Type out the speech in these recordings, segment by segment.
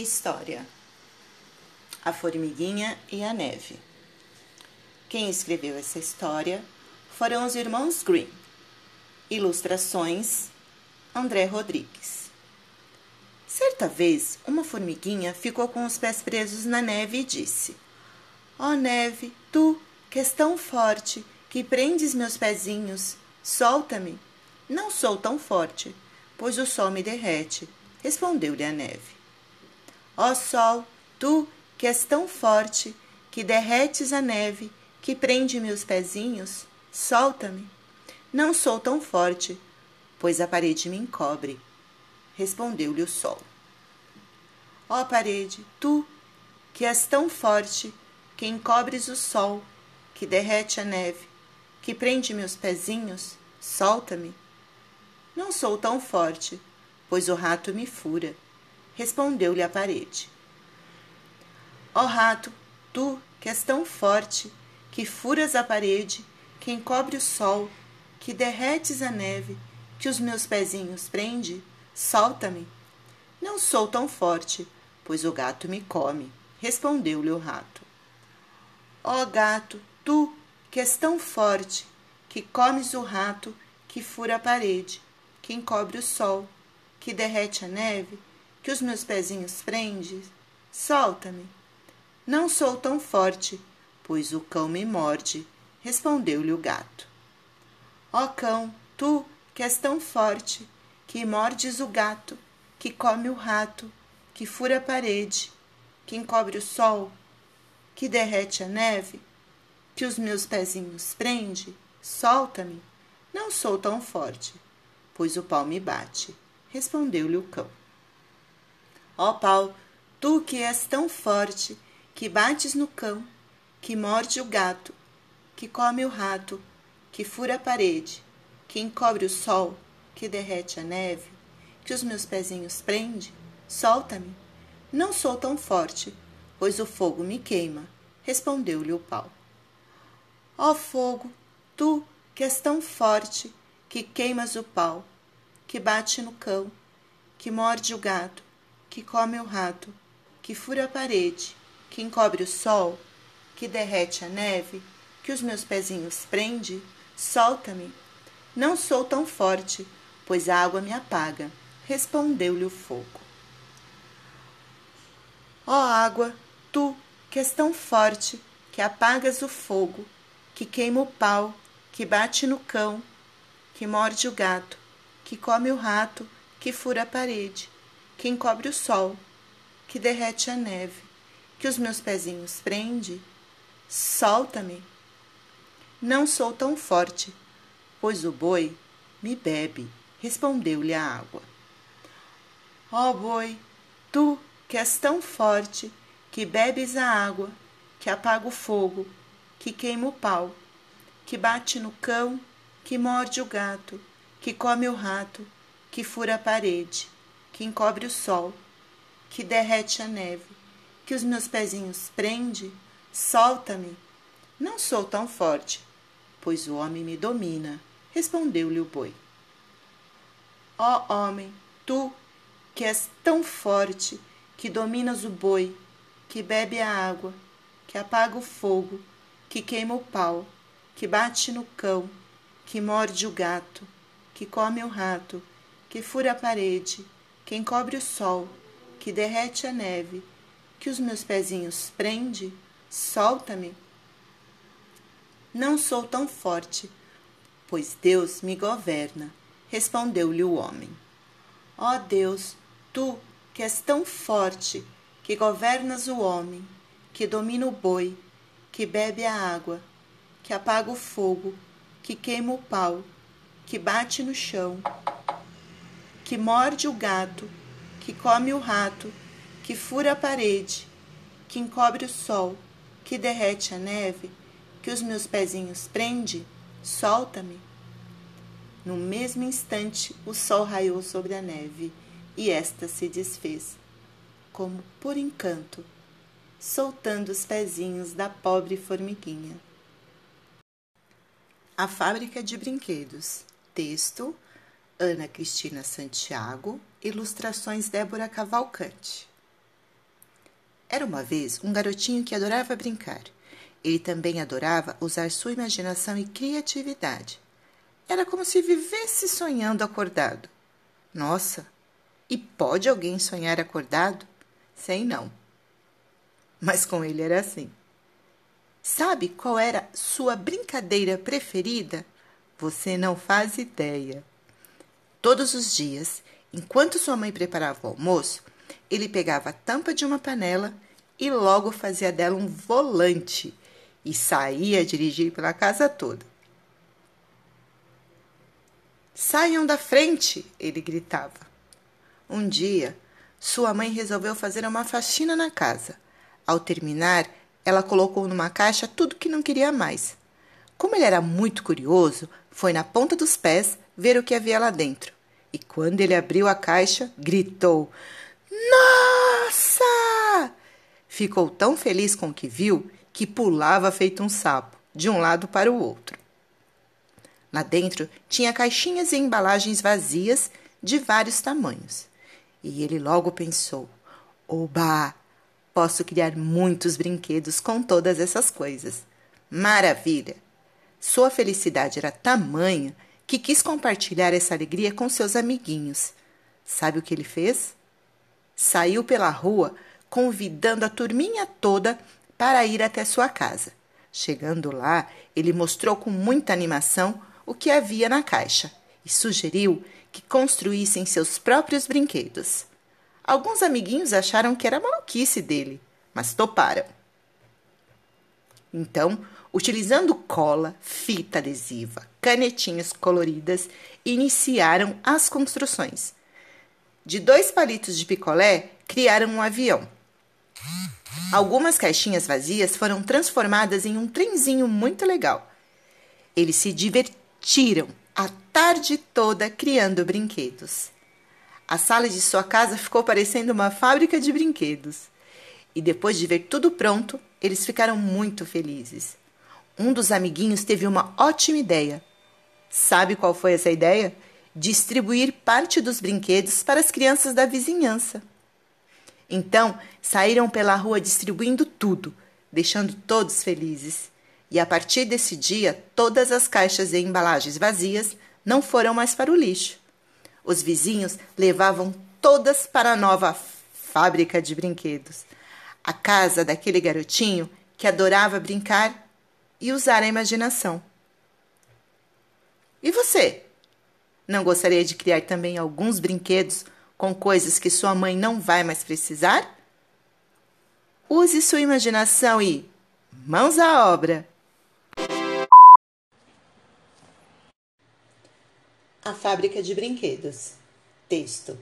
História A Formiguinha e a Neve Quem escreveu essa história foram os irmãos Green. Ilustrações André Rodrigues. Certa vez, uma formiguinha ficou com os pés presos na neve e disse: Ó oh, neve, tu, que és tão forte, que prendes meus pezinhos, solta-me. Não sou tão forte, pois o sol me derrete, respondeu-lhe a neve. Ó sol, tu que és tão forte, que derretes a neve, que prende meus pezinhos, solta-me. Não sou tão forte, pois a parede me encobre. Respondeu-lhe o sol. Ó parede, tu que és tão forte, que encobres o sol, que derrete a neve, que prende meus pezinhos, solta-me. Não sou tão forte, pois o rato me fura respondeu-lhe a parede. Ó oh, rato, tu que és tão forte, que furas a parede, que encobre o sol, que derretes a neve, que os meus pezinhos prende, solta-me. Não sou tão forte, pois o gato me come, respondeu-lhe o rato. Ó oh, gato, tu que és tão forte, que comes o rato, que fura a parede, que encobre o sol, que derrete a neve, que os meus pezinhos prende, solta-me. Não sou tão forte, pois o cão me morde, respondeu-lhe o gato. Ó cão, tu que és tão forte, que mordes o gato, que come o rato, que fura a parede, que encobre o sol, que derrete a neve, que os meus pezinhos prende, solta-me. Não sou tão forte, pois o pau me bate, respondeu-lhe o cão. Ó pau, tu que és tão forte, que bates no cão, que morde o gato, que come o rato, que fura a parede, que encobre o sol, que derrete a neve, que os meus pezinhos prende, solta-me. Não sou tão forte, pois o fogo me queima, respondeu-lhe o pau. Ó fogo, tu que és tão forte, que queimas o pau, que bate no cão, que morde o gato, que come o rato, que fura a parede, que encobre o sol, que derrete a neve, que os meus pezinhos prende, solta-me. Não sou tão forte, pois a água me apaga, respondeu-lhe o fogo. Ó oh, água, tu que és tão forte, que apagas o fogo, que queima o pau, que bate no cão, que morde o gato, que come o rato, que fura a parede, que encobre o sol, que derrete a neve, que os meus pezinhos prende, solta-me. Não sou tão forte, pois o boi me bebe, respondeu-lhe a água. Ó oh, boi, tu que és tão forte, que bebes a água, que apaga o fogo, que queima o pau, que bate no cão, que morde o gato, que come o rato, que fura a parede, que encobre o sol, que derrete a neve, que os meus pezinhos prende, solta-me. Não sou tão forte, pois o homem me domina, respondeu-lhe o boi. Ó oh, homem, tu que és tão forte, que dominas o boi, que bebe a água, que apaga o fogo, que queima o pau, que bate no cão, que morde o gato, que come o rato, que fura a parede, que encobre o sol, que derrete a neve, que os meus pezinhos prende, solta-me. Não sou tão forte, pois Deus me governa, respondeu-lhe o homem. Ó oh Deus, tu que és tão forte, que governas o homem, que domina o boi, que bebe a água, que apaga o fogo, que queima o pau, que bate no chão, que morde o gato, que come o rato, que fura a parede, que encobre o sol, que derrete a neve, que os meus pezinhos prende, solta-me. No mesmo instante, o sol raiou sobre a neve e esta se desfez, como por encanto, soltando os pezinhos da pobre formiguinha. A fábrica de brinquedos. Texto Ana Cristina Santiago, ilustrações Débora Cavalcante. Era uma vez um garotinho que adorava brincar. Ele também adorava usar sua imaginação e criatividade. Era como se vivesse sonhando acordado. Nossa, e pode alguém sonhar acordado? Sei não. Mas com ele era assim. Sabe qual era sua brincadeira preferida? Você não faz ideia. Todos os dias, enquanto sua mãe preparava o almoço, ele pegava a tampa de uma panela e logo fazia dela um volante e saía a dirigir pela casa toda. Saiam da frente! ele gritava. Um dia, sua mãe resolveu fazer uma faxina na casa. Ao terminar, ela colocou numa caixa tudo que não queria mais. Como ele era muito curioso, foi na ponta dos pés ver o que havia lá dentro. E quando ele abriu a caixa, gritou: Nossa! Ficou tão feliz com o que viu que pulava feito um sapo, de um lado para o outro. Lá dentro tinha caixinhas e embalagens vazias de vários tamanhos. E ele logo pensou: Oba! Posso criar muitos brinquedos com todas essas coisas. Maravilha! Sua felicidade era tamanha que quis compartilhar essa alegria com seus amiguinhos. Sabe o que ele fez? Saiu pela rua convidando a turminha toda para ir até sua casa. Chegando lá, ele mostrou com muita animação o que havia na caixa e sugeriu que construíssem seus próprios brinquedos. Alguns amiguinhos acharam que era maluquice dele, mas toparam. Então, utilizando cola, fita adesiva, canetinhas coloridas, iniciaram as construções. De dois palitos de picolé, criaram um avião. Algumas caixinhas vazias foram transformadas em um trenzinho muito legal. Eles se divertiram a tarde toda criando brinquedos. A sala de sua casa ficou parecendo uma fábrica de brinquedos. E depois de ver tudo pronto, eles ficaram muito felizes. Um dos amiguinhos teve uma ótima ideia. Sabe qual foi essa ideia? Distribuir parte dos brinquedos para as crianças da vizinhança. Então, saíram pela rua distribuindo tudo, deixando todos felizes. E a partir desse dia, todas as caixas e embalagens vazias não foram mais para o lixo. Os vizinhos levavam todas para a nova fábrica de brinquedos. A casa daquele garotinho que adorava brincar e usar a imaginação. E você? Não gostaria de criar também alguns brinquedos com coisas que sua mãe não vai mais precisar? Use sua imaginação e mãos à obra! A Fábrica de Brinquedos. Texto: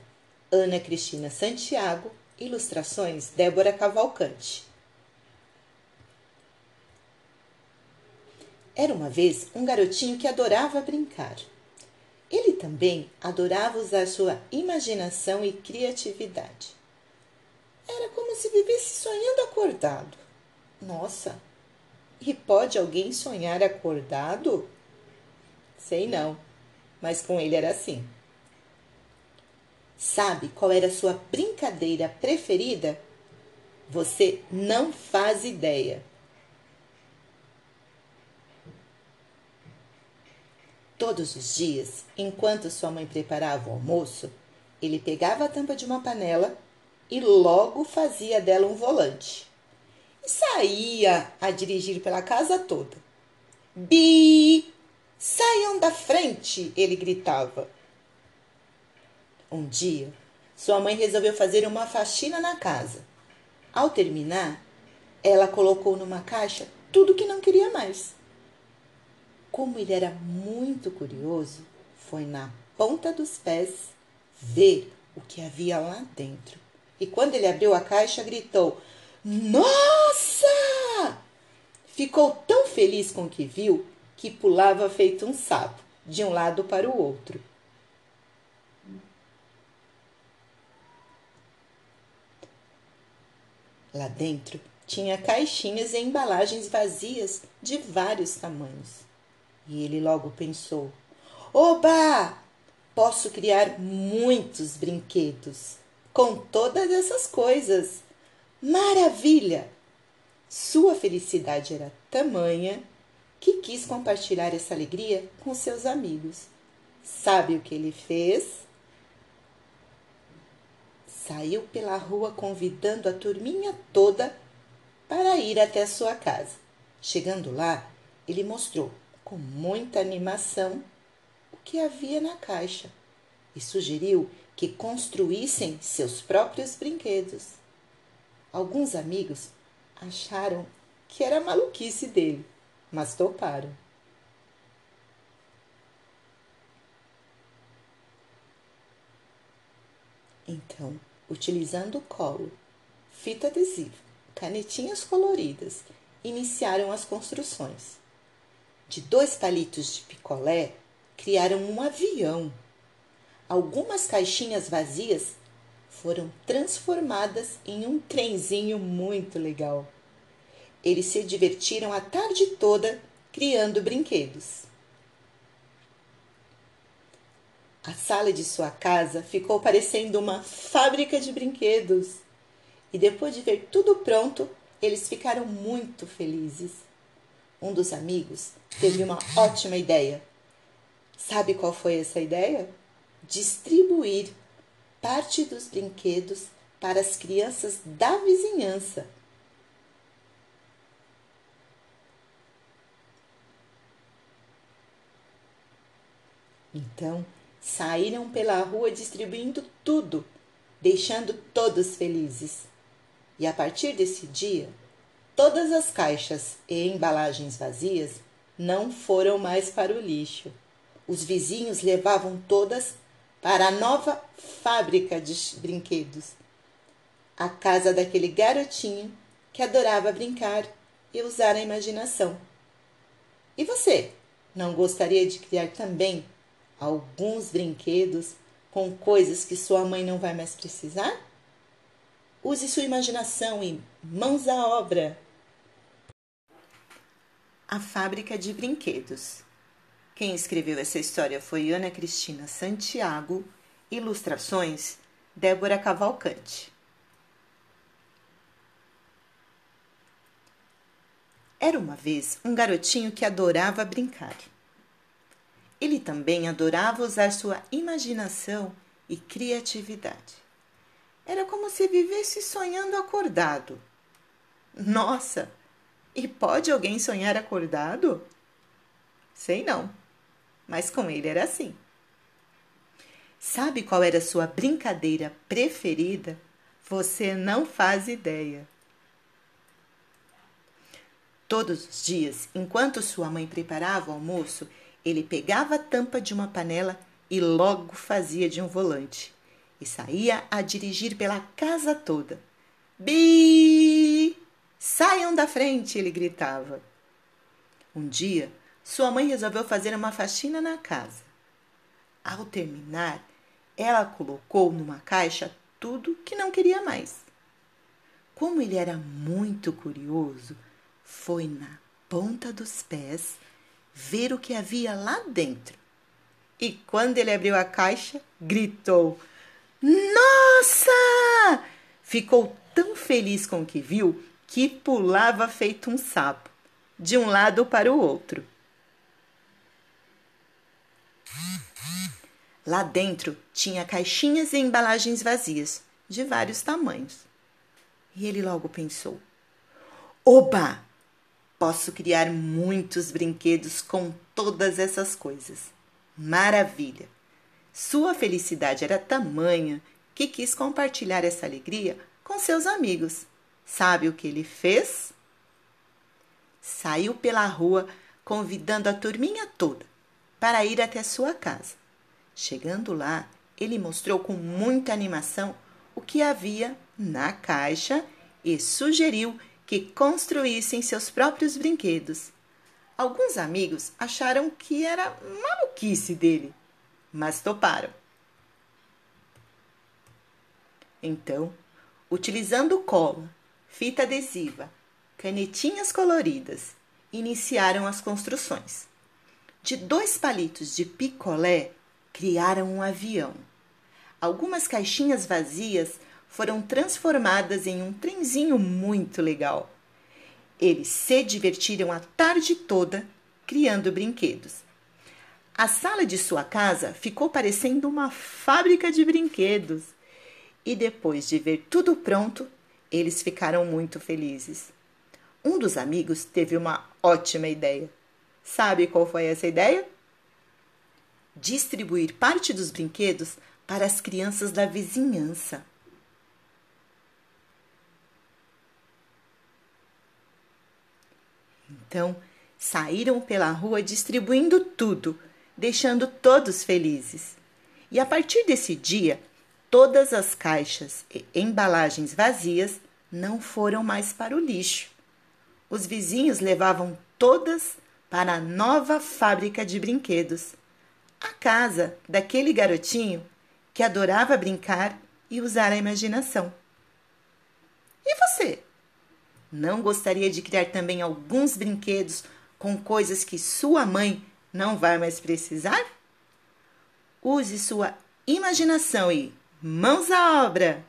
Ana Cristina Santiago. Ilustrações: Débora Cavalcante. Era uma vez um garotinho que adorava brincar. Ele também adorava usar sua imaginação e criatividade. Era como se vivesse sonhando acordado. Nossa, e pode alguém sonhar acordado? Sei não mas com ele era assim. Sabe qual era a sua brincadeira preferida? Você não faz ideia. Todos os dias, enquanto sua mãe preparava o almoço, ele pegava a tampa de uma panela e logo fazia dela um volante. E saía a dirigir pela casa toda. Bi! Saiam da frente! ele gritava. Um dia, sua mãe resolveu fazer uma faxina na casa. Ao terminar, ela colocou numa caixa tudo que não queria mais. Como ele era muito curioso, foi na ponta dos pés ver o que havia lá dentro. E quando ele abriu a caixa, gritou: Nossa! Ficou tão feliz com o que viu que pulava feito um sapo, de um lado para o outro. Lá dentro tinha caixinhas e embalagens vazias de vários tamanhos. E ele logo pensou: Oba! Posso criar muitos brinquedos com todas essas coisas. Maravilha! Sua felicidade era tamanha que quis compartilhar essa alegria com seus amigos. Sabe o que ele fez? Saiu pela rua convidando a turminha toda para ir até sua casa. Chegando lá, ele mostrou com muita animação o que havia na caixa e sugeriu que construíssem seus próprios brinquedos. Alguns amigos acharam que era maluquice dele, mas toparam. Então, utilizando colo, fita adesiva, canetinhas coloridas, iniciaram as construções. De dois palitos de picolé, criaram um avião. Algumas caixinhas vazias foram transformadas em um trenzinho muito legal. Eles se divertiram a tarde toda criando brinquedos. A sala de sua casa ficou parecendo uma fábrica de brinquedos. E depois de ver tudo pronto, eles ficaram muito felizes. Um dos amigos teve uma ótima ideia. Sabe qual foi essa ideia? Distribuir parte dos brinquedos para as crianças da vizinhança. Então, saíram pela rua distribuindo tudo, deixando todos felizes. E a partir desse dia, todas as caixas e embalagens vazias não foram mais para o lixo. Os vizinhos levavam todas para a nova fábrica de brinquedos, a casa daquele garotinho que adorava brincar e usar a imaginação. E você, não gostaria de criar também alguns brinquedos com coisas que sua mãe não vai mais precisar? Use sua imaginação e mãos à obra. A Fábrica de Brinquedos quem escreveu essa história foi Ana Cristina Santiago, ilustrações Débora Cavalcante. Era uma vez um garotinho que adorava brincar. Ele também adorava usar sua imaginação e criatividade. Era como se vivesse sonhando acordado. Nossa! E pode alguém sonhar acordado? Sei não mas com ele era assim. Sabe qual era sua brincadeira preferida? Você não faz ideia. Todos os dias, enquanto sua mãe preparava o almoço, ele pegava a tampa de uma panela e logo fazia de um volante. E saía a dirigir pela casa toda. Bi! Saiam da frente! ele gritava. Um dia, sua mãe resolveu fazer uma faxina na casa. Ao terminar, ela colocou numa caixa tudo que não queria mais. Como ele era muito curioso, foi na ponta dos pés ver o que havia lá dentro. E quando ele abriu a caixa, gritou: Nossa! Ficou tão feliz com o que viu que pulava feito um sapo, de um lado para o outro. Lá dentro tinha caixinhas e embalagens vazias, de vários tamanhos. E ele logo pensou: Oba! Posso criar muitos brinquedos com todas essas coisas. Maravilha! Sua felicidade era tamanha que quis compartilhar essa alegria com seus amigos. Sabe o que ele fez? Saiu pela rua convidando a turminha toda para ir até sua casa. Chegando lá, ele mostrou com muita animação o que havia na caixa e sugeriu que construíssem seus próprios brinquedos. Alguns amigos acharam que era maluquice dele, mas toparam. Então, utilizando cola, fita adesiva, canetinhas coloridas, iniciaram as construções. De dois palitos de picolé, criaram um avião. Algumas caixinhas vazias foram transformadas em um trenzinho muito legal. Eles se divertiram a tarde toda criando brinquedos. A sala de sua casa ficou parecendo uma fábrica de brinquedos. E depois de ver tudo pronto, eles ficaram muito felizes. Um dos amigos teve uma ótima ideia. Sabe qual foi essa ideia? Distribuir parte dos brinquedos para as crianças da vizinhança. Então, saíram pela rua distribuindo tudo, deixando todos felizes. E a partir desse dia, todas as caixas e embalagens vazias não foram mais para o lixo. Os vizinhos levavam todas para a nova fábrica de brinquedos, a casa daquele garotinho que adorava brincar e usar a imaginação. E você? Não gostaria de criar também alguns brinquedos com coisas que sua mãe não vai mais precisar? Use sua imaginação e mãos à obra!